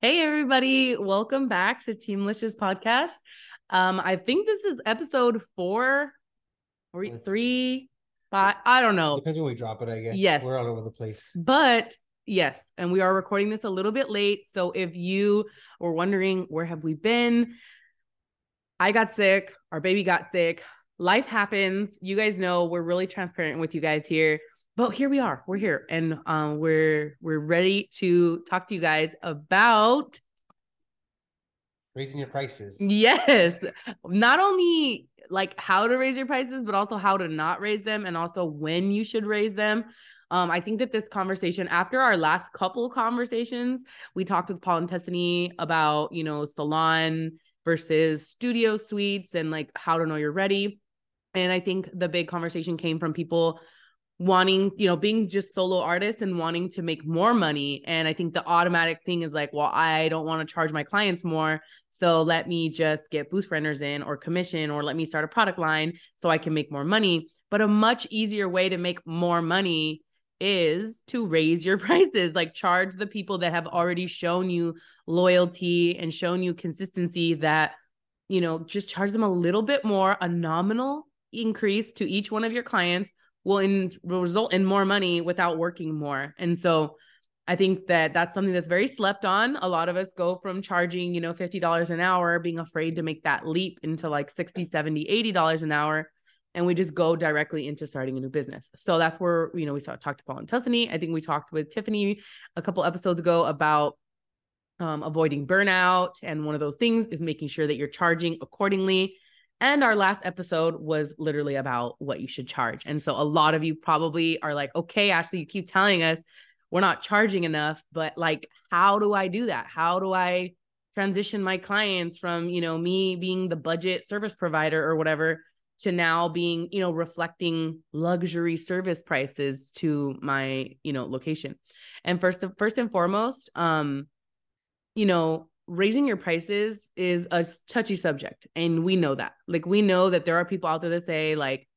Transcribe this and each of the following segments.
Hey, everybody. Welcome back to Team Licious podcast. Um, I think this is episode four or three, five. I don't know. Depends when we drop it, I guess. Yes. We're all over the place. But yes, and we are recording this a little bit late. So if you were wondering where have we been, I got sick, our baby got sick. Life happens. You guys know we're really transparent with you guys here. But here we are. We're here and um, we're we're ready to talk to you guys about Raising your prices. yes, not only like how to raise your prices, but also how to not raise them and also when you should raise them. Um, I think that this conversation, after our last couple conversations, we talked with Paul and Tessany about, you know, salon versus studio suites and like how to know you're ready. And I think the big conversation came from people wanting, you know, being just solo artists and wanting to make more money. And I think the automatic thing is like, well, I don't want to charge my clients more. So let me just get booth renters in or commission or let me start a product line so I can make more money. But a much easier way to make more money is to raise your prices, like charge the people that have already shown you loyalty and shown you consistency that, you know, just charge them a little bit more, a nominal increase to each one of your clients will, in, will result in more money without working more. And so I think that that's something that's very slept on. A lot of us go from charging, you know, $50 an hour, being afraid to make that leap into like 60, 70, $80 an hour. And we just go directly into starting a new business. So that's where, you know, we start, talked to Paul and Tessany. I think we talked with Tiffany a couple episodes ago about um, avoiding burnout. And one of those things is making sure that you're charging accordingly. And our last episode was literally about what you should charge. And so a lot of you probably are like, okay, Ashley, you keep telling us we're not charging enough, but like, how do I do that? How do I transition my clients from, you know, me being the budget service provider or whatever to now being, you know, reflecting luxury service prices to my, you know, location. And first first and foremost, um, you know, raising your prices is a touchy subject and we know that. Like we know that there are people out there that say like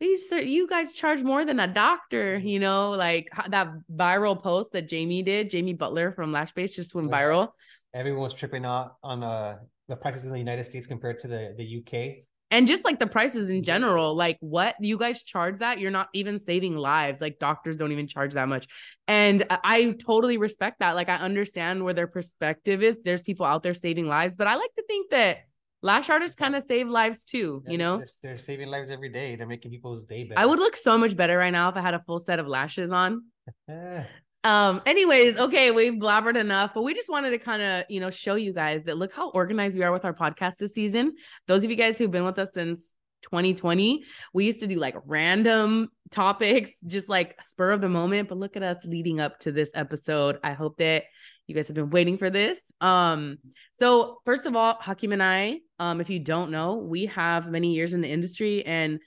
these you guys charge more than a doctor you know like that viral post that jamie did jamie butler from lashbase just went viral. Everyone's tripping out on uh the prices in the united states compared to the the uk and just like the prices in general like what you guys charge that you're not even saving lives like doctors don't even charge that much. And i totally respect that like i understand where their perspective is there's people out there saving lives but i like to think that lash artists kind of save lives too you know? they're, they're, saving lives every day they're making people's day better. i would look so much better right now if i had a full set of lashes on um anyways okay we've blabbered enough but we just wanted to kind of you know show you guys that look how organized we are with our podcast this season. Those of you guys who've been with us since 2020 we used to do like random topics just like spur of the moment but look at us leading up to this episode. I hope that you guys have been waiting for this. Um so first of all hakeem and i um if you don't know we have many years in the industry and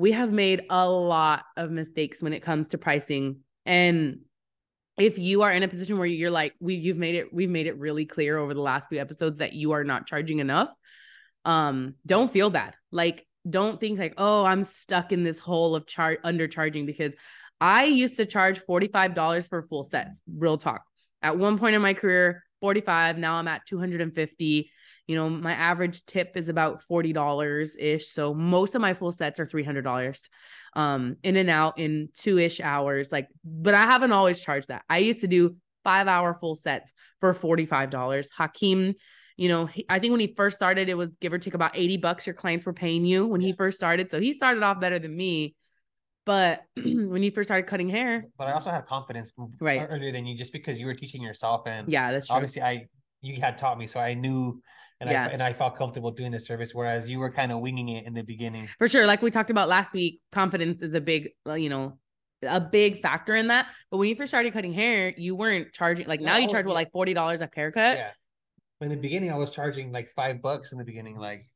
we have made a lot of mistakes when it comes to pricing. And if you are in a position where you're like we you've made it we've made it really clear over the last few episodes that you are not charging enough um don't feel bad. Like don't think like oh i'm stuck in this hole of chart undercharging because i used to charge $45 for full sets real talk. At one point in my career 45 now i'm at 250 you know my average tip is about $40 ish so most of my full sets are $300 um in and out in two-ish hours like but i haven't always charged that. I used to do five hour full sets for $45 hakeem you know he, i think when he first started it was give or take about 80 bucks your clients were paying you when he first started so he started off better than me but when you first started cutting hair but i also had confidence right. earlier than you just because you were teaching yourself and yeah that's true. obviously i you had taught me so i knew and Yeah. I and I felt comfortable doing the service, whereas you were kind of winging it in the beginning. For sure. Like we talked about last week, confidence is a big, you know, a big factor in that. But when you first started cutting hair, you weren't charging like now No, you charge what like forty dollars a haircut. Yeah. In the beginning, I was charging like five bucks in the beginning, like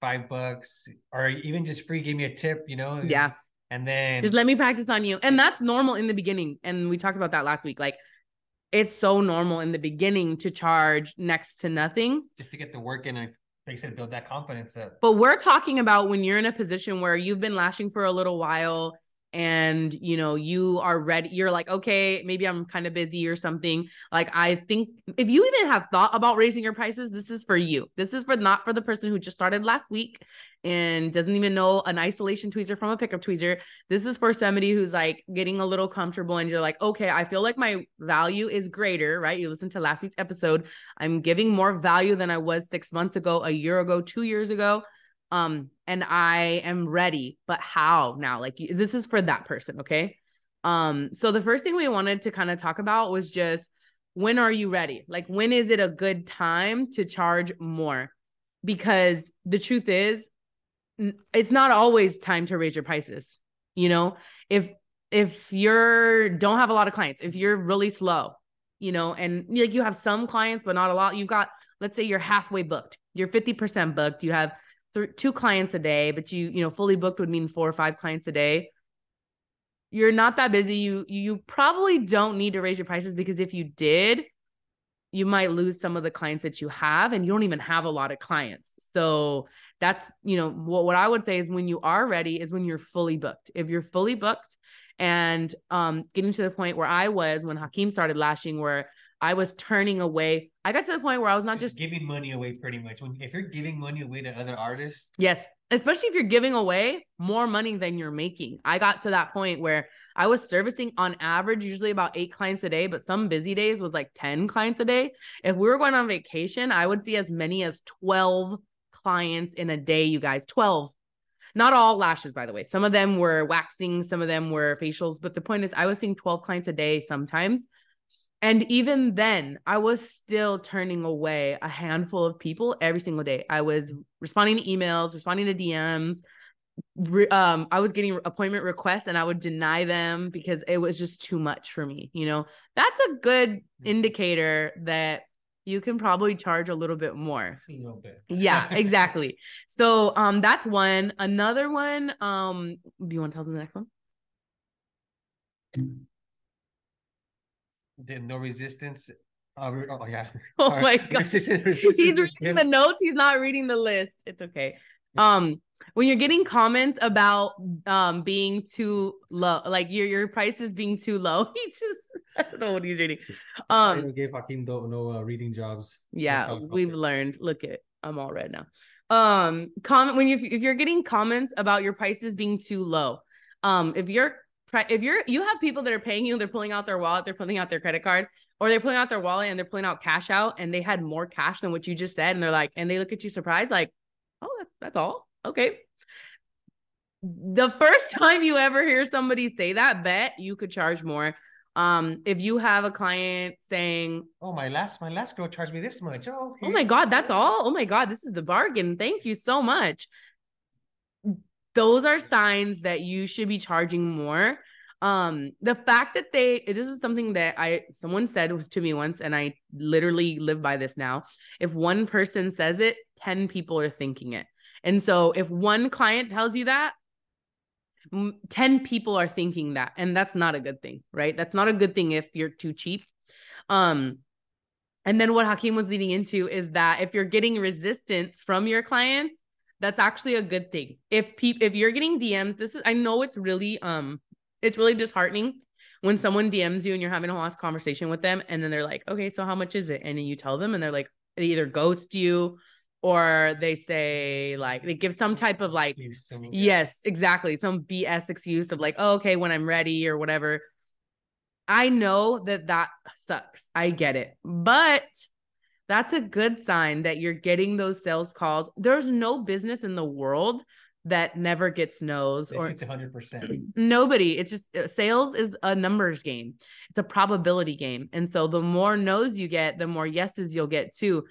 five bucks, or even just free. Give me a tip, you know. Yeah. And then Just let me practice on you. And that's normal in the beginning. And we talked about that last week. Like it's so normal in the beginning to charge next to nothing. just to get the work in and like said, build that confidence up. But we're talking about when you're in a position where you've been lashing for a little while and you know you are ready you're like okay maybe i'm kind of busy or something. Like i think if you even have thought about raising your prices this is for you. This is for not for the person who just started last week and doesn't even know an isolation tweezer from a pickup tweezer. This is for somebody who's like getting a little comfortable and you're like okay i feel like my value is greater right? You listen to last week's episode. I'm giving more value than i was six months ago a year ago two years ago um and i am ready but how now? Like this is for that person okay? Um so the first thing we wanted to kind of talk about was just when are you ready? Like when is it a good time to charge more? Because the truth is it's not always time to raise your prices you know? If if you're don't have a lot of clients if you're really slow you know and like you have some clients but not a lot you've got let's say you're halfway booked you're 50% booked you have th- two clients a day, but you, you know, fully booked would mean four or five clients a day. You're not that busy. You you probably don't need to raise your prices because if you did, you might lose some of the clients that you have and you don't even have a lot of clients. So that's, you know, what, what I would say is when you are ready is when you're fully booked. If you're fully booked and um getting to the point where I was when Hakeem started lashing where I was turning away. I got to the point where I was not just, just giving money away pretty much. When if you're giving money away to other artists. Yes. Especially if you're giving away more money than you're making. I got to that point where I was servicing on average usually about 8 clients a day, but some busy days was like 10 clients a day. If we were going on vacation, I would see as many as 12 clients in a day, you guys. 12 not all lashes by the way some of them were waxing some of them were facials but the point is i was seeing 12 clients a day sometimes and even then, I was still turning away a handful of people every single day. I was responding to emails, responding to DMs. Re- um, I was getting appointment requests and I would deny them because it was just too much for me. You know, that's a good mm-hmm. indicator that you can probably charge a little bit more. Bit. yeah, exactly. So um that's one. Another one, um, do you want to tell them the next one? the no resistance. Uh, oh yeah. Oh my god. Resistance, resistance he's reading the notes. He's not reading the list. It's okay. Um, when you're getting comments about um being too low, like your your prices being too low, he just I don't know what he's reading. Um, I gave Hakeem no, no uh, reading jobs. Yeah, we've learned. Look at I'm all red now. Um, comment when you if you're getting comments about your prices being too low. Um, if you're if you're you have people that are paying you, they're pulling out their wallet, they're pulling out their credit card, or they're pulling out their wallet and they're pulling out cash out, and they had more cash than what you just said, and they're like, and they look at you surprised, like, oh, that's, that's all, okay. The first time you ever hear somebody say that, bet you could charge more. Um, if you have a client saying, "Oh, my last my last girl charged me this much," oh, oh my god, that's all. Oh my god, this is the bargain. Thank you so much. Those are signs that you should be charging more. Um the fact that they this is something that i someone said to me once and i literally live by this now. If one person says it 10 people are thinking it. And so if one client tells you that 10 people are thinking that and that's not a good thing right that's not a good thing if you're too cheap um and then what hakeem was leading into is that if you're getting resistance from your clients that's actually a good thing. If people if you're getting DMs, this is I know it's really um it's really disheartening when someone DMs you and you're having a last conversation with them and then they're like, "Okay, so how much is it?" and then you tell them and they're like they either ghost you or they say like they give some type of like yes, exactly, some BS excuse of like, "Oh, okay, when I'm ready" or whatever. I know that that sucks. I get it. But that's a good sign that you're getting those sales calls. There's no business in the world that never gets no's or it's 100% nobody it's just uh, sales is a numbers game it's a probability game and so the more no's you get the more yeses you'll get too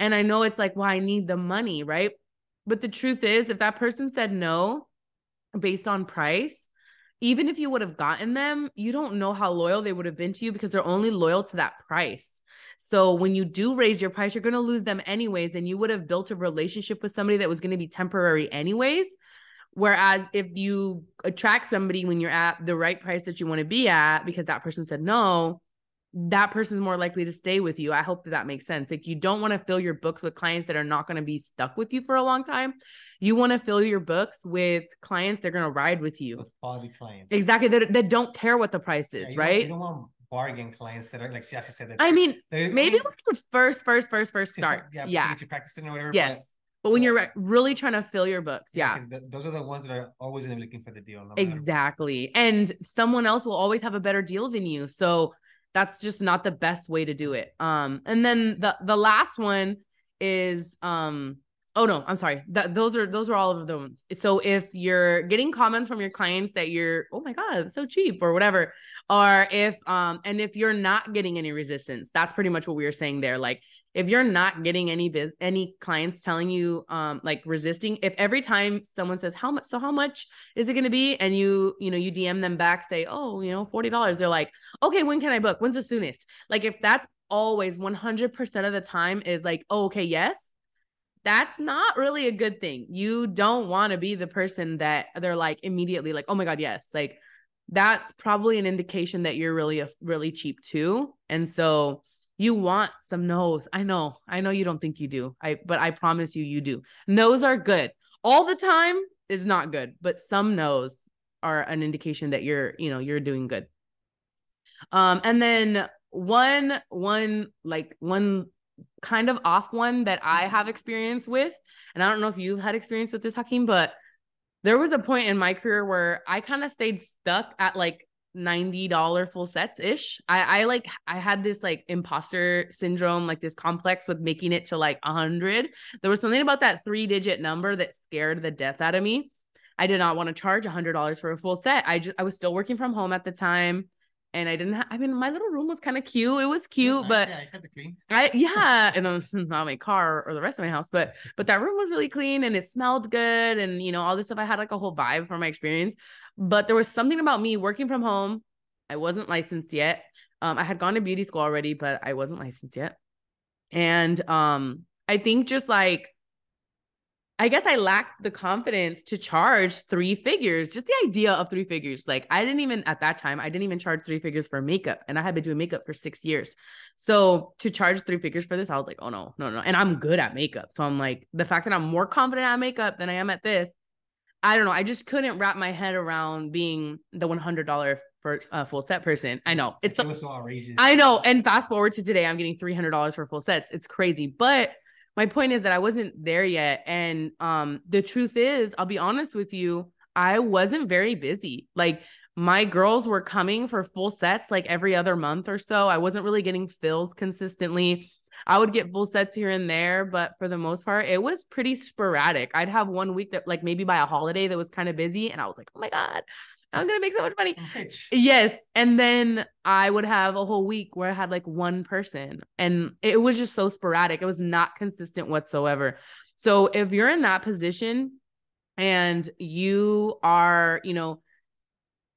and i know it's like well i need the money right but the truth is if that person said no based on price even if you would have gotten them you don't know how loyal they would have been to you because they're only loyal to that price so when you do raise your price, you're going to lose them anyways. And you would have built a relationship with somebody that was going to be temporary anyways. Whereas if you attract somebody when you're at the right price that you want to be at because that person said no, that person's more likely to stay with you. I hope that that makes sense. Like you don't want to fill your books with clients that are not going to be stuck with you for a long time. You want to fill your books with clients that are going to ride with you. With quality clients. Exactly. That, that don't care what the price is, Yeah, right? Don't, you don't want bargain clients that are like she actually said that. I mean, maybe when you first, first, first, first start. Yeah. Yeah. Get you practicing or whatever. Yes. But, But when but- you're re- really trying to fill your books, yeah, th- those are the ones that are always going to be looking for the deal. No Exactly. And someone else will always have a better deal than you. So that's just not the best way to do it. Um and then the the last one is um oh no, I'm sorry. That those are those are all of the ones. So if you're getting comments from your clients that you're oh my god, so cheap or whatever or if um and if you're not getting any resistance, that's pretty much what we were saying there like if you're not getting any biz- any clients telling you um like resisting if every time someone says how much so how much is it going to be and you you know you dm them back say oh you know $40 they're like okay when can i book? When's the soonest? Like if that's always 100% of the time is like oh, okay yes that's not really a good thing. You don't want to be the person that they're like immediately like oh my god yes. Like that's probably an indication that you're really a really cheap too. And so you want some no's. I know i know you don't think you do. I but i promise you you do. No's are good. All the time is not good but some no's are an indication that you're you know you're doing good um and then one one like one kind of off one that i have experience with and i don't know if you've had experience with this hakeem but there was a point in my career where i kind of stayed stuck at like $90 full sets ish. I I like I had this like imposter syndrome, like this complex with making it to like a hundred. There was something about that three digit number that scared the death out of me. I did not want to charge a hundred dollars for a full set. I just I was still working from home at the time. And I didn't have, I mean, my little room was kind of cute. It was cute, Nice, but yeah, I had the queen. I yeah, and it was not my car or the rest of my house, but but that room was really clean and it smelled good and you know all this stuff. I had like a whole vibe from my experience, but there was something about me working from home. I wasn't licensed yet. Um, I had gone to beauty school already, but I wasn't licensed yet, and um, I think just like I guess I lacked the confidence to charge three figures. Just the idea of three figures. Like I didn't even at that time, I didn't even charge three figures for makeup. And I had been doing makeup for six years. So to charge three figures for this, I was like, oh no, no, no. And I'm good at makeup. So I'm like, the fact that I'm more confident at makeup than I am at this, I don't know. I just couldn't wrap my head around being the $100 for uh, full set person. I know it's so, so outrageous. I know. And fast forward to today, I'm getting $300 for full sets. It's crazy. But my point is that I wasn't there yet. And um, the truth is, I'll be honest with you, I wasn't very busy. Like my girls were coming for full sets like every other month or so. I wasn't really getting fills consistently. I would get full sets here and there, but for the most part, it was pretty sporadic. I'd have one week that, like, maybe by a holiday that was kind of busy, and I was like, oh my God, I'm gonna make so much money. Rich. Yes. And then I would have a whole week where I had like one person and it was just so sporadic. It was not consistent whatsoever. So if you're in that position and you are, you know,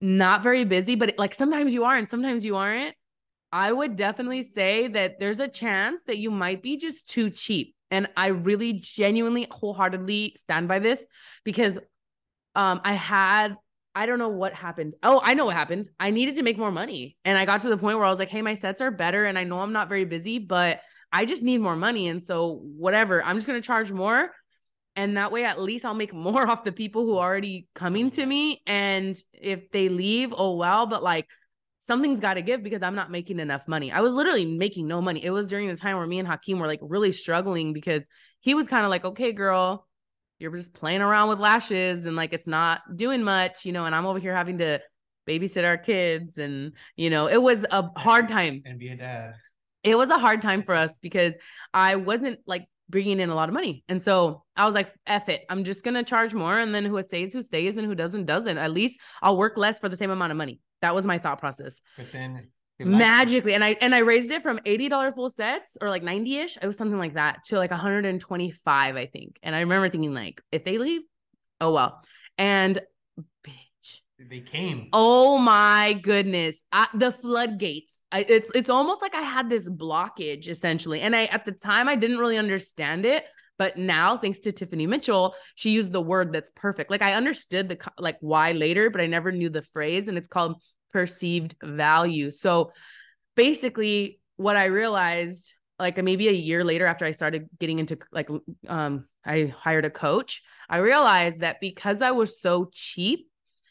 not very busy, but like sometimes you are and sometimes you aren't, I would definitely say that there's a chance that you might be just too cheap. And I really genuinely wholeheartedly stand by this because um I had I don't know what happened. Oh, I know what happened. I needed to make more money. And I got to the point where I was like, hey, my sets are better. And I know I'm not very busy, but I just need more money. And so, whatever, I'm just going to charge more. And that way, at least I'll make more off the people who are already coming to me. And if they leave, oh, well, but like something's got to give because I'm not making enough money. I was literally making no money. It was during the time where me and Hakeem were like really struggling because he was kind of like, okay, girl, you're just playing around with lashes and like it's not doing much, you know, and I'm over here having to babysit our kids and you know, it was a hard time. And be a dad. It was a hard time for us because I wasn't like bringing in a lot of money. And so I was like, F it. I'm just going to charge more. And then who stays, who stays, and who doesn't, doesn't. At least I'll work less for the same amount of money. That was my thought process. But then Magically. And I and I raised it from $80 full sets or like 90-ish. It was something like that to like 125, I think. And I remember thinking, like, if they leave, oh well. And bitch. they came. Oh my goodness. I, the floodgates. I, it's it's almost like I had this blockage essentially. And I at the time I didn't really understand it, but now thanks to Tiffany Mitchell, she used the word that's perfect. Like I understood the like why later, but I never knew the phrase and it's called perceived value. So basically what I realized like maybe a year later after I started getting into like um I hired a coach, I realized that because I was so cheap,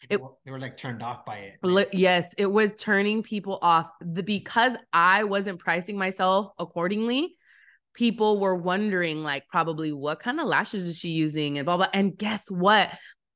it, they were like turned off by it. Yes, it was turning people off. The because I wasn't pricing myself accordingly, people were wondering like probably what kind of lashes is she using and blah blah. And guess what?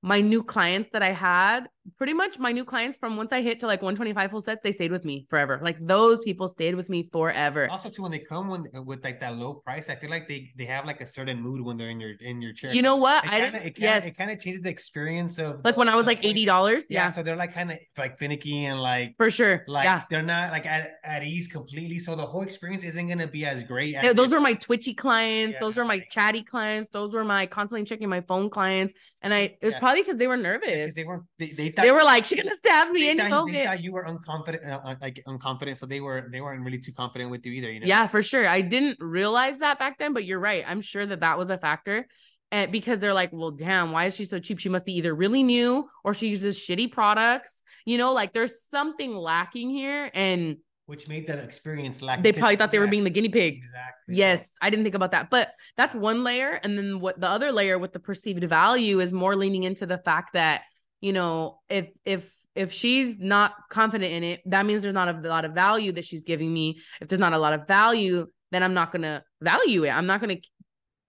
my new clients that I had, pretty much my new clients from once I hit to like 125 full sets, they stayed with me forever. Like those people stayed with me forever. Also, too, when they come when, with like that low price, I feel like they they have like a certain mood when they're in your in your chair. You know what? It I kinda, it kinda, yes, it kind of changes the experience of like when I was like eighty dollars. Yeah, yeah, so they're like kind of like finicky and like for sure. like yeah, they're not like at, at ease completely. So the whole experience isn't gonna be as great. As Yeah, those were my twitchy clients. Yeah. Those are my chatty clients. Those were my constantly checking my phone clients. And I it was probably because they were nervous. because they weren't they, they thought They were like, she's gonna stab me and thought, you were unconfident uh, uh, like unconfident so they were they weren't really too confident with you either you know Yeah, for sure. I didn't realize that back then, but you're right. I'm sure that that was a factor. And because they're like, well, damn, why is she so cheap? She must be either really new or she uses shitty products. You know, like there's something lacking here. And which made that experience like they probably thought they were being the guinea pig. exactly Yes, I didn't think about that. But that's one layer. And then what the other layer with the perceived value is more leaning into the fact that, you know, if if if she's not confident in it, that means there's not a lot of value that she's giving me. If there's not a lot of value, then I'm not gonna value it. I'm not gonna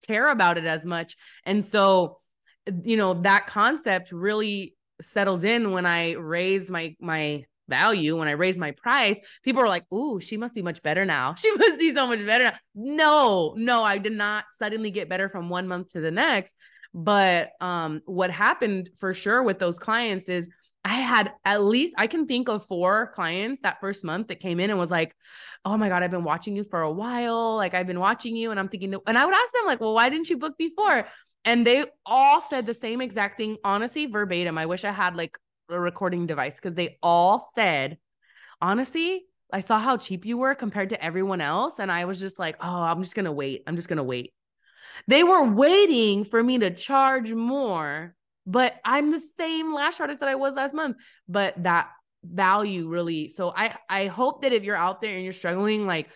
care about it as much. And so, you know, that concept really settled in when I raised my my value, when I raised my price. People were like, "Ooh, she must be much better now. She must be so much better." Now. No, no, I did not suddenly get better from one month to the next. But um, what happened for sure with those clients is I had at least I can think of four clients that first month that came in and was like, "Oh my god, I've been watching you for a while. Like I've been watching you." And I'm thinking, and I would ask them like, "Well, why didn't you book before?" And they all said the same exact thing, honestly, verbatim. I wish I had like a recording device because they all said, honestly, I saw how cheap you were compared to everyone else. And I was just like, oh, I'm just to wait. I'm just to wait. They were waiting for me to charge more, but I'm the same lash artist that I was last month. But that value really, so I, I hope that if you're out there and you're struggling, like,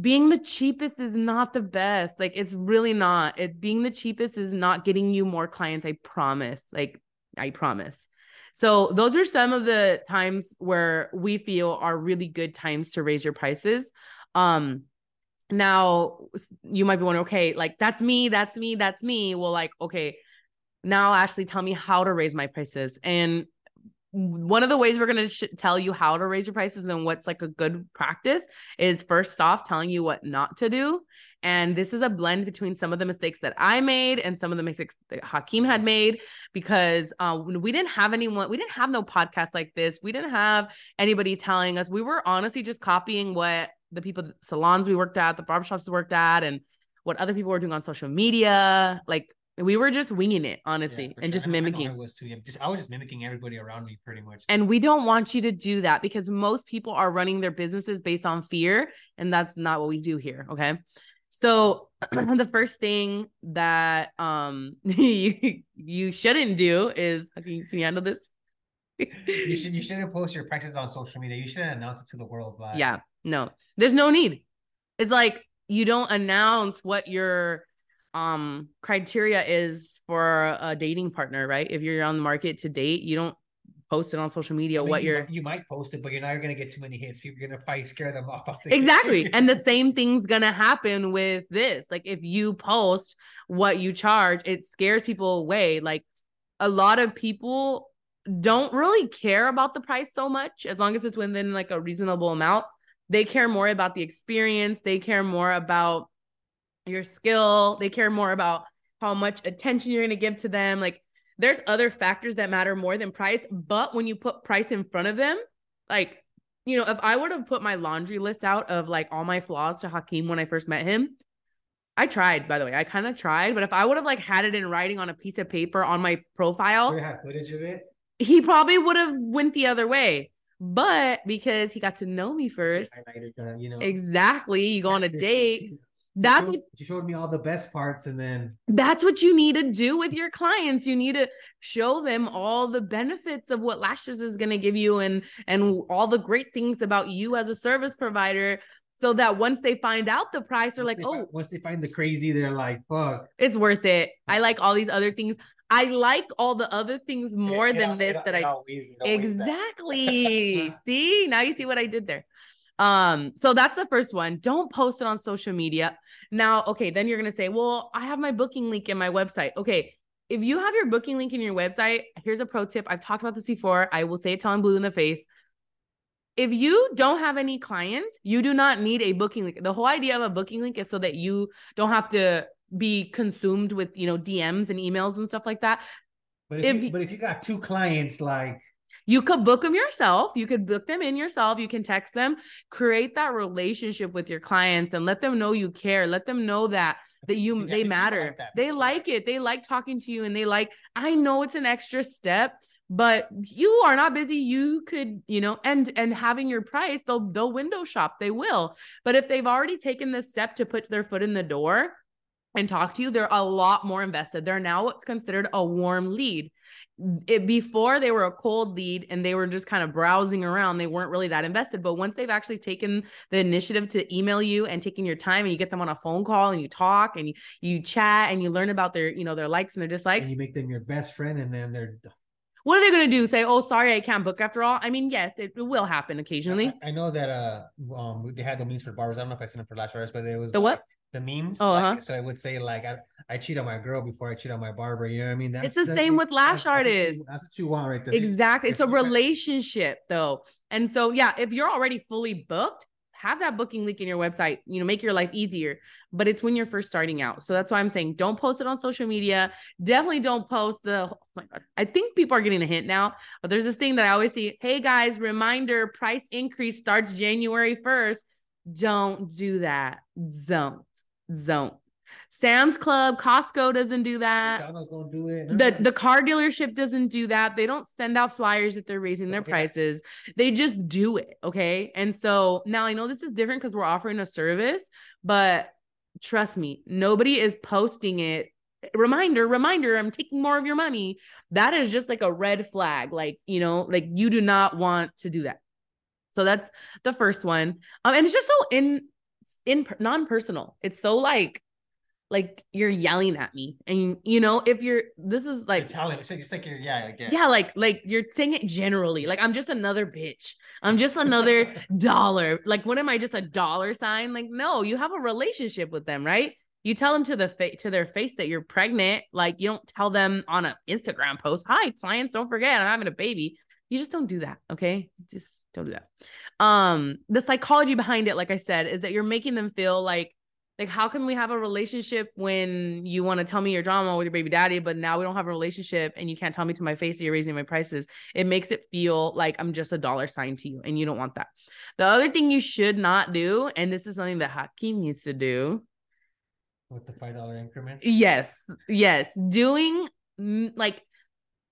being the cheapest is not the best. Like it's really not. It being the cheapest is not getting you more clients. I promise. Like I promise. So those are some of the times where we feel are really good times to raise your prices. Um now you might be wondering, okay, like that's me, that's me, that's me. Well, like, okay, now Ashley, tell me how to raise my prices. And one of the ways we're going to sh- tell you how to raise your prices and what's like a good practice is first off telling you what not to do. And this is a blend between some of the mistakes that I made and some of the mistakes that Hakeem had made because uh, we didn't have anyone, we didn't have no podcast like this. We didn't have anybody telling us. We were honestly just copying what the people, salons we worked at, the barbershops we worked at, and what other people were doing on social media. Like we were just winging it, honestly, yeah, and sure. just I know- mimicking. I was too. Yeah, just I was just mimicking everybody around me pretty much. And we don't want you to do that because most people are running their businesses based on fear. And that's not what we do here. Okay. So the first thing that um you, you shouldn't do is can you, can you handle this? you should you shouldn't post your prices on social media. You shouldn't announce it to the world. But yeah, no, there's no need. It's like you don't announce what your um criteria is for a dating partner, right? If you're on the market to date, you don't post it on social media I mean, what you, you're you might post it, but you're not gonna get too many hits. People are gonna probably scare them off. off the- exactly and the same thing's gonna happen with this like if you post what you charge it scares people away like a lot of people don't really care about the price so much as long as it's within like a reasonable amount they care more about the experience they care more about your skill they care more about how much attention you're going to give to them like there's other factors that matter more than price but when you put price in front of them like you know, if I would have put my laundry list out of like all my flaws to Hakeem when I first met him, I tried, by the way. I kind of tried, but if I would have like had it in writing on a piece of paper on my profile, you have footage of it? he probably would have went the other way. But because he got to know me first, you know. exactly, you go on a date, That's showed, what she showed me all the best parts, and then that's what you need to do with your clients. You need to show them all the benefits of what Lashes is going to give you and and all the great things about you as a service provider so that once they find out the price they're once like, they "Oh, find, once they find the crazy, they're like, "Fuck." it's worth it. I like all these other things. I like all the other things more It- it than al- this it- that it I it. Exactly. See, now you see what I did there. Um, so that's the first one. Don't post it on social media. Now, okay, then you're gonna say, Well, I have my booking link in my website. Okay, if you have your booking link in your website, here's a pro tip. I've talked about this before. I will say it till I'm blue in the face. If you don't have any clients, you do not need a booking link. The whole idea of a booking link is so that you don't have to be consumed with, you know, DMs and emails and stuff like that. But if, If you, but if you got two clients, like You could book them yourself. You could book them in yourself. You can text them, create that relationship with your clients and let them know you care. Let them know that that you Yeah, they matter. like that. They like it. They like talking to you and they like I know it's an extra step, but you are not busy. You could, you know, and and having your price, they'll they'll window shop. They will. But if they've already taken this step to put their foot in the door and talk to you, they're a lot more invested. They're now what's considered a warm lead it before they were a cold lead and they were just kind of browsing around they weren't really that invested but once they've actually taken the initiative to email you and taking your time and you get them on a phone call and you talk and you, you chat and you learn about their you know their likes and their dislikes and you make them your best friend, and then they're. what are they going to do say oh sorry i can't book after all i mean yes it, it will happen occasionally I, I know that uh um they had the memes for barbers. I don't know if I sent them for lash artists, but it was The what? Like, the memes. Oh, uh-huh. So I would say like I, I cheat on my girl before I cheat on my barber. You know what I mean? It's the same with lash that's what you- artists. That's what you want right there. Exactly. It's a If you- relationship though. And so yeah, if you're already fully booked, have that booking link in your website, you know, make your life easier. But it's when you're first starting out. So that's why I'm saying don't post it on social media. Definitely don't post the oh my god. I think people are getting a hint now, but there's this thing that I always see. Hey guys, reminder price increase starts January 1st. Don't do that. Don't. Don't. Sam's Club, Costco doesn't do that don't do it. the the car dealership doesn't do that they don't send out flyers that they're raising their Yeah. prices they just do it okay and so now i know this is different because we're offering a service but trust me nobody is posting it reminder reminder i'm taking more of your money that is just like a red flag like you know like you do not want to do that so that's the first one. Um and it's just so in in non-personal. It's so like like you're yelling at me and you know if you're this is like like telling it's like it's like you're yeah like, yeah. yeah like like you're saying it generally. Like i'm just another bitch. I'm just another dollar. Like what am i just a dollar sign? Like no you have a relationship with them right? You tell them to the fa- to their face that you're pregnant. Like you don't tell them on an instagram post hi clients don't forget i'm having a baby. You just don't do that okay? Just don't do that. Um the psychology behind it like i said is that you're making them feel like like how can we have a relationship when you want to tell me your drama with your baby daddy but now we don't have a relationship and you can't tell me to my face that you're raising my prices? It makes it feel like i'm just a dollar sign to you and you don't want that. The other thing you should not do and this is something that hakeem used to do. With the five dollar increments. yes yes. Doing mm, like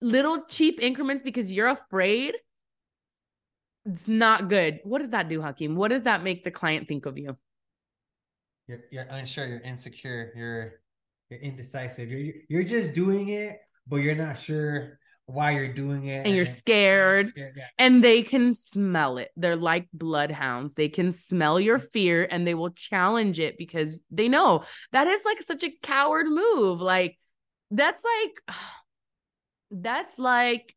little cheap increments because you're afraid it's not good what does that do hakeem what does that make the client think of you You're you're unsure. You're insecure. You're you're indecisive. You're you're just doing it, but you're not sure why you're doing it, And you're scared. scared, yeah. and they can smell it. They're like bloodhounds. They can smell your mm-hmm. fear and they will challenge it because they know that is like such a coward move. Like that's like that's like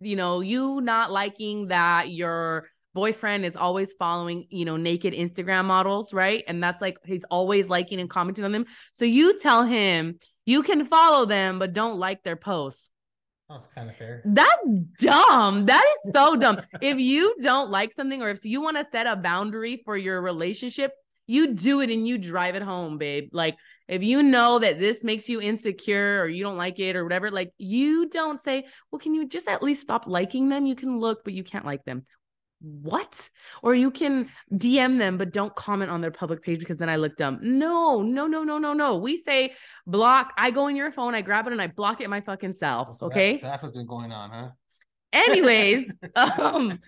you know, you not liking that your boyfriend is always following, you know, naked Instagram models, right? And that's like he's always liking and commenting on them. So you tell him you can follow them but don't like their posts. Sounds kind of fair. That's dumb. That is so dumb. If you don't like something or if you want to set a boundary for your relationship, you do it and you drive it home, babe. Like if you know that this makes you insecure or you don't like it or whatever, like you don't say, well, can you just at least stop liking them? You can look, but you can't like them. What? Or you can DM them, but don't comment on their public page because then I look dumb. No, no, no, no, no, no. We say block. I go in your phone, I grab it, and I block it my fucking self. So Okay. That's, that's what's been going on, huh? Anyways, um,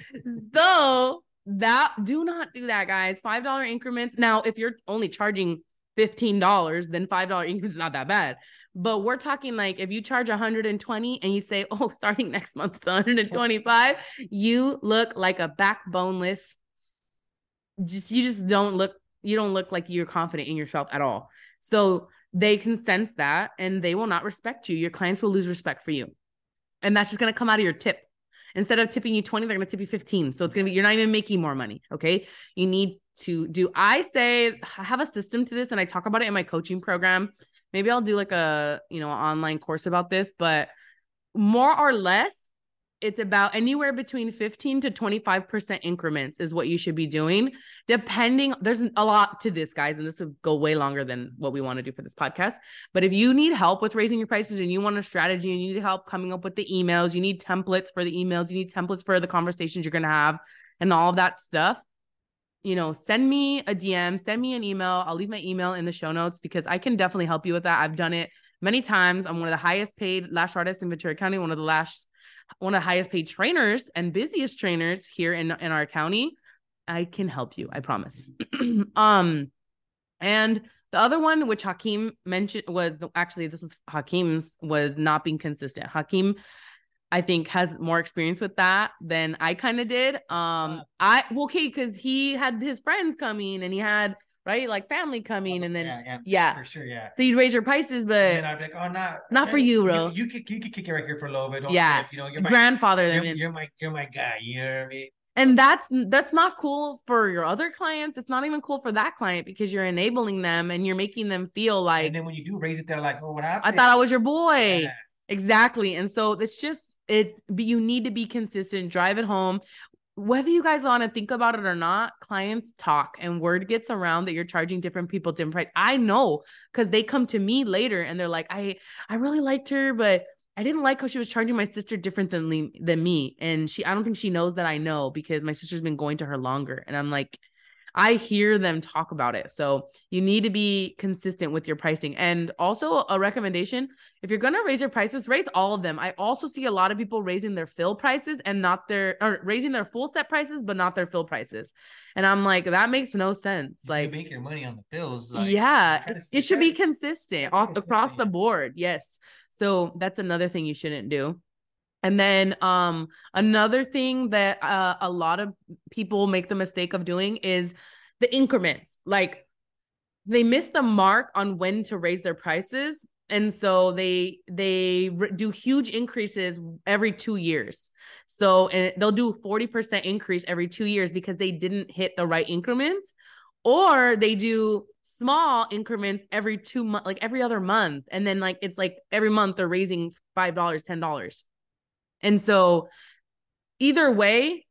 so that do not do that, guys. Five dollar increments. Now, if you're only charging $15, then $5 increase is not that bad. But we're talking like if you charge 120 and you say, oh, starting next month it's 125, you look like a backboneless. Just you just don't look you don't look like you're confident in yourself at all. So they can sense that and they will not respect you. Your clients will lose respect for you. And that's just gonna come out of your tip. Instead of tipping you 20, they're gonna tip you 15. So it's gonna be you're not even making more money. Okay. You need to do I say I have a system to this and I talk about it in my coaching program. Maybe I'll do like a you know online course about this, but more or less it's about anywhere between 15 to 25% increments is what you should be doing depending there's a lot to this guys and this would go way longer than what we want to do for this podcast but if you need help with raising your prices and you want a strategy and you need help coming up with the emails you need templates for the emails you need templates for the conversations you're going to have and all of that stuff you know send me a dm send me an email i'll leave my email in the show notes because i can definitely help you with that. I've done it many times. I'm one of the highest paid lash artists in ventura county one of the last one of the highest paid trainers and busiest trainers here in, in our county, I can help you. I promise. um, and the other one, which Hakeem mentioned, was actually this was Hakeem's was not being consistent. Hakeem, I think, has more experience with that than I kind of did. Um, I well, okay, because he had his friends coming and he had right? Like family coming, and then yeah, yeah, yeah, for sure, yeah. So you'd raise your prices, but and I'd be like, oh, not not for eh, you, bro. You, you could you could kick it right here for a little bit. Don't yeah, you know, you're my grandfather. You're, you're, my you're my guy. You know what I mean? And that's that's not cool for your other clients. It's not even cool for that client because you're enabling them and you're making them feel like. And then when you do raise it, they're like, "Oh, what happened?" I thought I was your boy. Yeah. Exactly. And so it's just it but you need to be consistent, drive it home whether you guys want to think about it or not, clients talk and word gets around that you're charging different people different. I know because they come to me later and they're like, I I really liked her, but I didn't like how she was charging my sister different than than me. And she I don't think she knows that I know because my sister's been going to her longer. And I'm like, I hear them talk about it. So you need to be consistent with your pricing. And also a recommendation, if you're going to raise your prices, raise all of them. I also see a lot of people raising their fill prices and not their or raising their full set prices but not their fill prices. And I'm like that makes no sense. You like make your money on the fills. Like, yeah, it should be consistent off, across the board. Yes. So that's another thing you shouldn't do. And then um another thing that uh, a lot of people make the mistake of doing is the increments. Like they miss the mark on when to raise their prices and so they they do huge increases every 2 years. So and they'll do 40% increase every 2 years because they didn't hit the right increments or they do small increments every 2 months like every other month and then like it's like every month they're raising $5 $10 and so either way,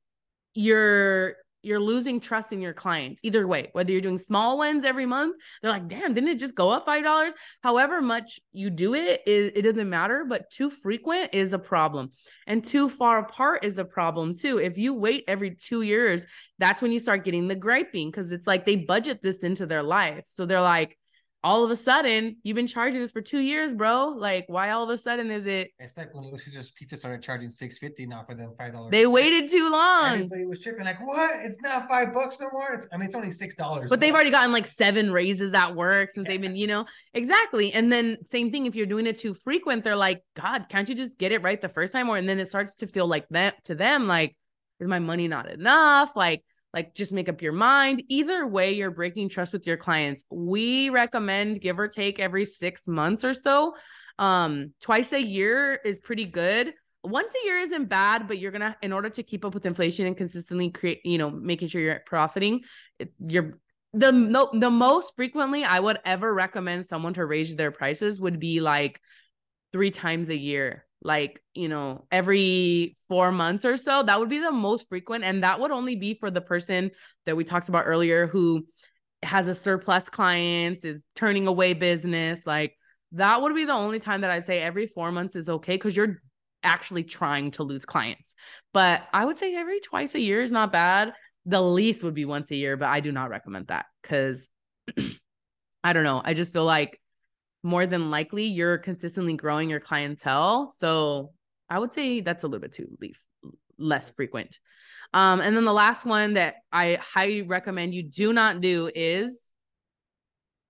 you're you're losing trust in your clients either way whether you're doing small ones every month they're like damn didn't it just go up five dollars? However much you do it, it it doesn't matter but too frequent is a problem. And too far apart is a problem too. If you wait every two years that's when you start getting the griping because it's like they budget this into their life. So they're like all of a sudden you've been charging this for two years, bro. Like, why all of a sudden is it? It's like when Caesars Pizza started charging six fifty now for them five dollars. They waited too long. Everybody was tripping, like, what? It's not five bucks no more. It's I mean, it's only six dollars. But they've already gotten like seven raises at work since yeah. they've been, you know, exactly. And then same thing if you're doing it too frequent, they're like, God, can't you just get it right the first time? Or and then it starts to feel like that to them, like, is my money not enough? Like like just make up your mind. Either way, you're breaking trust with your clients. We recommend give or take every six months or so. Um, twice a year is pretty good. Once a year isn't bad, but you're gonna, in order to keep up with inflation and consistently create, you know, making sure you're profiting, you're the no the most frequently I would ever recommend someone to raise their prices would be like three times a year like you know every four months or so that would be the most frequent and that would only be for the person that we talked about earlier who has a surplus clients is turning away business like that would be the only time that i'd say every four months is okay because you're actually trying to lose clients. But i would say every twice a year is not bad. The least would be once a year but i do not recommend that because i don't know. I just feel like more than likely you're consistently growing your clientele. So I would say that's a little bit too leaf, less frequent. Um, and then the last one that I highly recommend you do not do is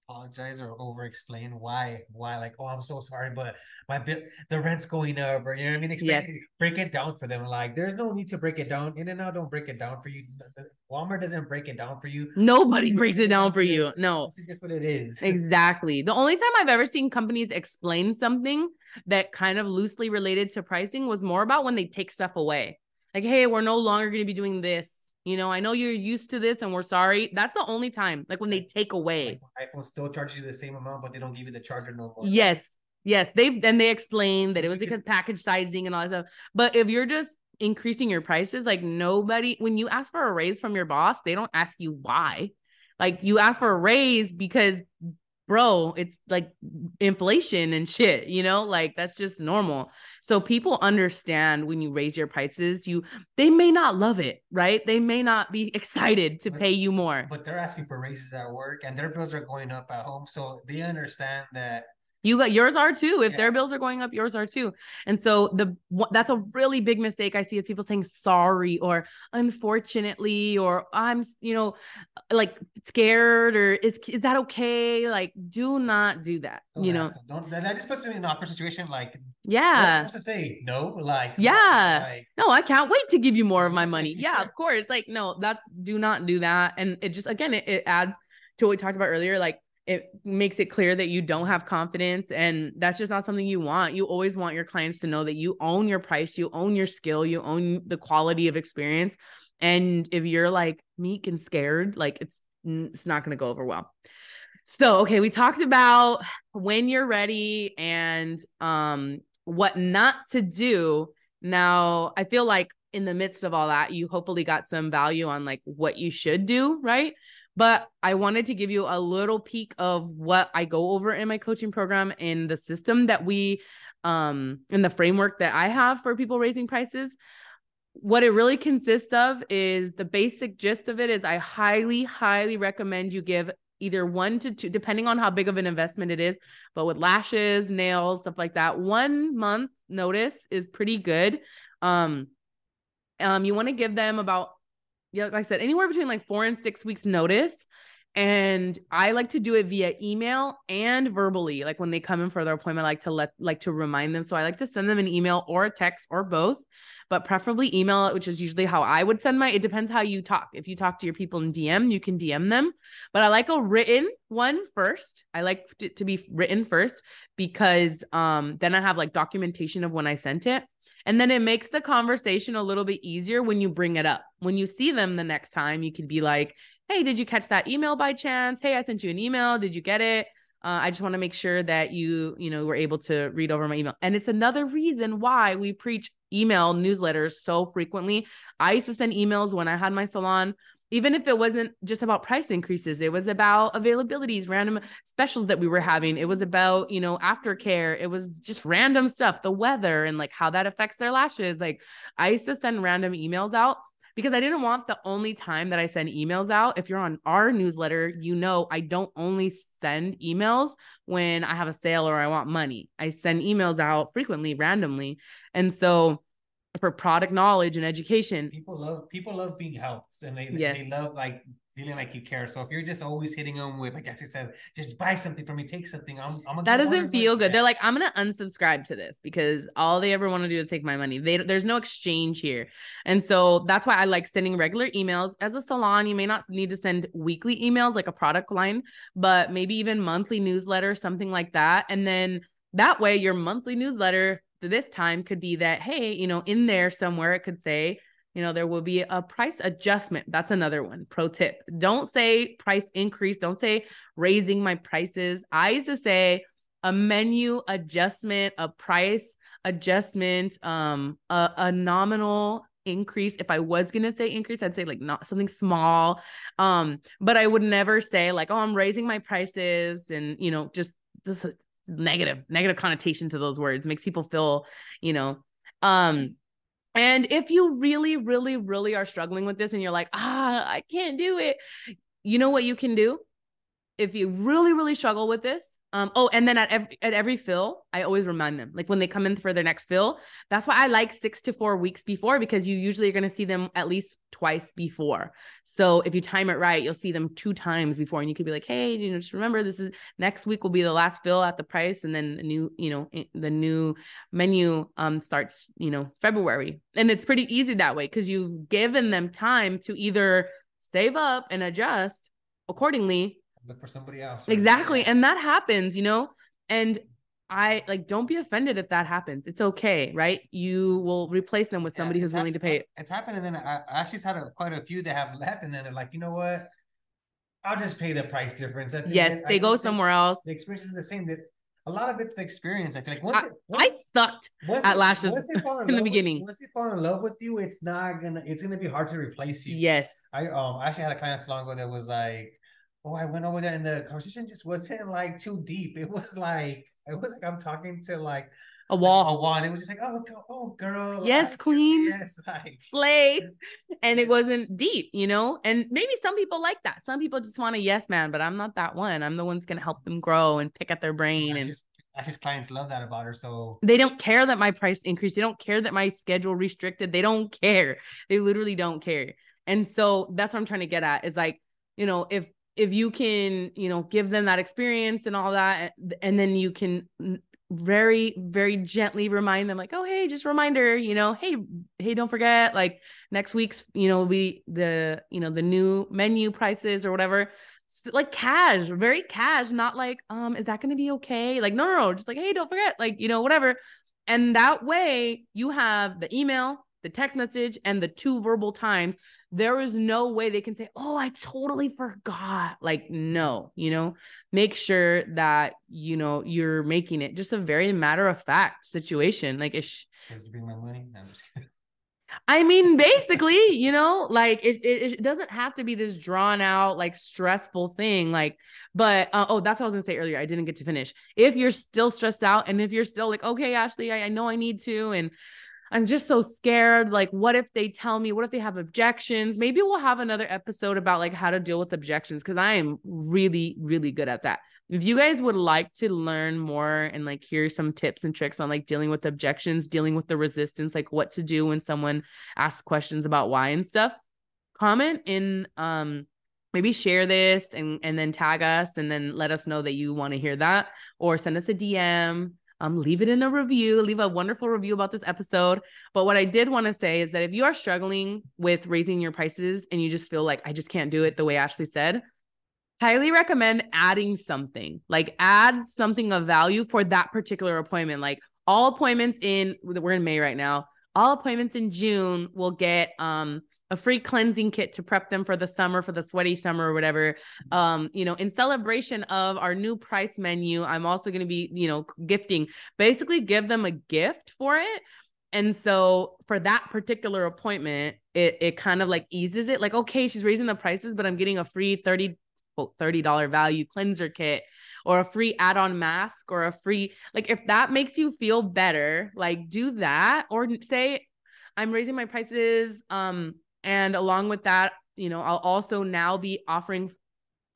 apologize or over explain why why like oh i'm so sorry but my bill the rent's going up or you know what i mean? Explain, yes. break it down for them like there's no need to break it down. In-N-Out don't break it down for you. Walmart doesn't break it down for you. Nobody breaks it down for you. No. This is just what it is. Exactly. The only time i've ever seen companies explain something that kind of loosely related to pricing was more about when they take stuff away. Like hey we're no longer going to be doing this you know, I know you're used to this and we're sorry. That's the only time, like when they take away. Like iPhone still charges you the same amount, but they don't give you the charger no more. Yes. Yes. They and they explained that it was because package sizing and all that stuff. But if you're just increasing your prices, like nobody, when you ask for a raise from your boss, they don't ask you why. Like you ask for a raise because bro, it's like inflation and shit, you know, like that's just normal. So people understand when you raise your prices, you they may not love it, right? They may not be excited to pay you more. But they're asking for raises at work and their bills are going up at home. So they understand that you got yours are too. If yeah. their bills are going up, yours are too. And so the that's a really big mistake I see is people saying sorry or unfortunately or I'm you know like scared or is is that okay? Like do not do that. Don't you know. Don't that just puts them in an awkward situation like yeah. supposed to say no like yeah. Like, no, I can't wait to give you more of my money. Yeah, of course. Like no, that's do not do that and it just again it, it adds to what we talked about earlier like it makes it clear that you don't have confidence and that's just not something you want. You always want your clients to know that you own your price you own your skill you own the quality of experience. And if you're like meek and scared like it's it's not going to go over well. So okay we talked about when you're ready and um what not to do. Now i feel like in the midst of all that you hopefully got some value on like what you should do right but I wanted to give you a little peek of what I go over in my coaching program in the system that we um in the framework that I have for people raising prices. What it really consists of is the basic gist of it is I highly highly recommend you give either one to two depending on how big of an investment it is, but with lashes, nails, stuff like that, 1 month notice is pretty good. Um um you want to give them about yeah, like I said, anywhere between like four and six weeks notice. And I like to do it via email and verbally. Like when they come in for their appointment, I like to let like to remind them. So I like to send them an email or a text or both, but preferably email, which is usually how I would send my. It depends how you talk. If you talk to your people in DM, you can DM them. But I like a written one first. I like it to be written first because um then I have like documentation of when I sent it. And then it makes the conversation a little bit easier when you bring it up. When you see them the next time, you could be like, Hey, did you catch that email by chance? Hey, I sent you an email. Did you get it? Uh, I just want to make sure that you, you know, were able to read over my email. And it's another reason why we preach email newsletters so frequently. I used to send emails when I had my salon even if it wasn't just about price increases it was about availabilities random specials that we were having. It was about you know aftercare. It was just random stuff the weather and like how that affects their lashes. Like i used to send random emails out because i didn't want the only time that i send emails out. If you're on our newsletter you know i don't only send emails when i have a sale or i want money. I send emails out frequently randomly. And so for product knowledge and education. People love people love being helped and they yes. they love like feeling like you care. So if you're just always hitting them with like I just said, just buy something for me, take something. I'm, I'm that doesn't feel good. They're like, I'm gonna unsubscribe to this because all they ever want to do is take my money. They there's no exchange here, and so that's why I like sending regular emails. As a salon, you may not need to send weekly emails like a product line, but maybe even monthly newsletter, something like that, and then that way your monthly newsletter this time could be that, hey, you know, in there somewhere it could say, you know, there will be a price adjustment. That's another one. Pro tip. Don't say price increase. Don't say raising my prices. I used to say a menu adjustment, a price adjustment, um, a, a nominal increase if i was going to say increase i'd say like not something small um but i would never say like oh i'm raising my prices and you know just negative negative connotation to those words. Makes people feel you know um and if you really really really are struggling with this and you're like ah i can't do it you know what you can do? If you really really struggle with this um, oh, and then at every at every fill, I always remind them, like when they come in for their next fill. That's why I like six to four weeks before because you usually are going to see them at least twice before. So if you time it right, you'll see them two times before, and you could be like, hey, you know, just remember this is next week will be the last fill at the price, and then the new, you know, the new menu um starts, you know, February, and it's pretty easy that way because you've given them time to either save up and adjust accordingly look for somebody else. Exactly. And that happens, you know? And I like don't be offended if that happens. It's okay, right? You will replace them with somebody yeah, who's willing to pay. It's happened, and then I, actually had a, quite a few that have left, and then they're like, you know what? I'll just pay the price difference. yes, end, they I go somewhere else. The experience is the same. That a lot of it's the experience. I feel like once, I, it, once I sucked once at lashes in, in the beginning. With, once they fall in love with you, it's not gonna. It's gonna be hard to replace you. Yes. I um I actually had a client so long ago that was like oh, I went over there and the conversation just wasn't like too deep. It was like it was like I'm talking to like a wall. A wall. And it was just like, oh, oh, girl. Yes, like, queen. Yes, like slay. And it wasn't deep, you know. And maybe some people like that. Some people just want a yes man, but I'm not that one. I'm the one's gonna help them grow and pick at their brain. So and just, just clients love that about her. So they don't care that my price increased. They don't care that my schedule restricted. They don't care. They literally don't care. And so that's what I'm trying to get at is like, you know, if if you can you know give them that experience and all that and then you can very very gently remind them like oh hey just reminder you know hey hey don't forget like next week's you know we the you know the new menu prices or whatever. Like cash very cash not like um is that going to be okay? Like no, no no just like hey don't forget like you know whatever. And that way you have the email the text message and the two verbal times there is no way they can say, Oh, I totally forgot. Like, no, you know, make sure that, you know, you're making it just a very matter of fact situation. Like, it's. bring my money? No, I mean, basically, you know, like it, it, it, doesn't have to be this drawn out, like stressful thing. Like, but uh, oh, that's what I was gonna say earlier. I didn't get to finish. If you're still stressed out, and if you're still like, okay, Ashley, I, I know I need to, and I'm just so scared. Like, what if they tell me? What if they have objections? Maybe we'll have another episode about like how to deal with objections because I am really, really good at that. If you guys would like to learn more and like hear some tips and tricks on like dealing with objections, dealing with the resistance, like what to do when someone asks questions about why and stuff, comment in um maybe share this and and then tag us and then let us know that you want to hear that or send us a DM um, leave it in a review, leave a wonderful review about this episode. But what I did want to say is that if you are struggling with raising your prices and you just feel like I just can't do it the way Ashley said, highly recommend adding something like add something of value for that particular appointment. Like all appointments in, we're in May right now, all appointments in June will get, um, a free cleansing kit to prep them for the summer for the sweaty summer or whatever. Um you know in celebration of our new price menu i'm also going to be you know gifting basically give them a gift for it. And so for that particular appointment it it kind of like eases it like okay she's raising the prices but i'm getting a free 30 $30 value cleanser kit or a free add-on mask or a free like if that makes you feel better like do that. Or say i'm raising my prices um and along with that, you know, I'll also now be offering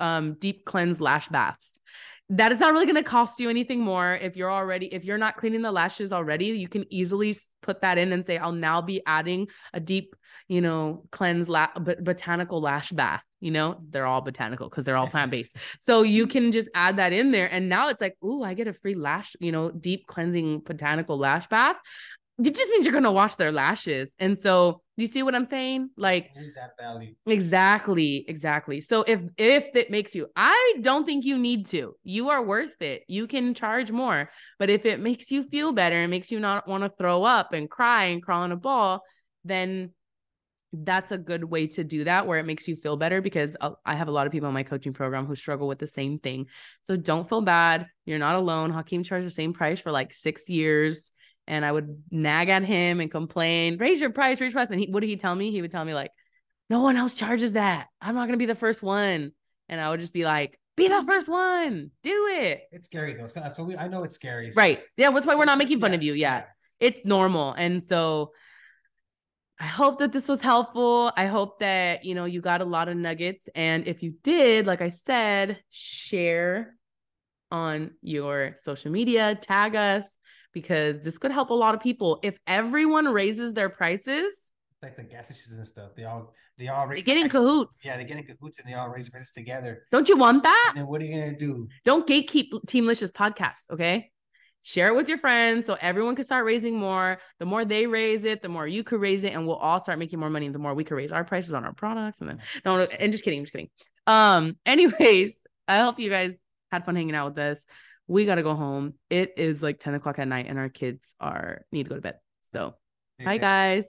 um, deep cleanse lash baths. That is not really going to cost you anything more if you're already if you're not cleaning the lashes already, you can easily put that in and say I'll now be adding a deep, you know, cleanse la- botanical lash bath. You know, they're all botanical because they're all plant based. So you can just add that in there, and now it's like, ooh, I get a free lash, you know, deep cleansing botanical lash bath it just means you're gonna wash their lashes. And so you see what I'm saying? Like Exactly, exactly. So if if it makes you, I don't think you need to. You are worth it. You can charge more. But if it makes you feel better and makes you not want to throw up and cry and crawl in a ball, then that's a good way to do that where it makes you feel better because uh, I have a lot of people in my coaching program who struggle with the same thing. So don't feel bad. You're not alone. Hakeem charged the same price for like six years and I would nag at him and complain, raise your price, raise your price. And he, what did he tell me? He would tell me like, no one else charges that. I'm not going to be the first one. And I would just be like, be the first one, do it. It's scary though. So, so we, I know it's scary. So. Right. Yeah. That's why we're not making fun yeah. of you. Yeah. It's normal. And so I hope that this was helpful. I hope that, you know, you got a lot of nuggets. And if you did, like I said, share on your social media, tag us because this could help a lot of people. If everyone raises their prices, like the gas stations and stuff, they all they all raise they get in cahoots. Yeah, they get in cahoots and they all raise their prices together. Don't you want that? And then what are you gonna do? Don't gatekeep Teamlicious podcast, okay? Share it with your friends so everyone can start raising more. The more they raise it, the more you could raise it, and we'll all start making more money. The more we could raise our prices on our products, and then no, no and just kidding, I'm just kidding. Um, anyways, I hope you guys had fun hanging out with us. We gotta go home. It is like 10 o'clock at night, and our kids are need to go to bed. So, okay. bye guys.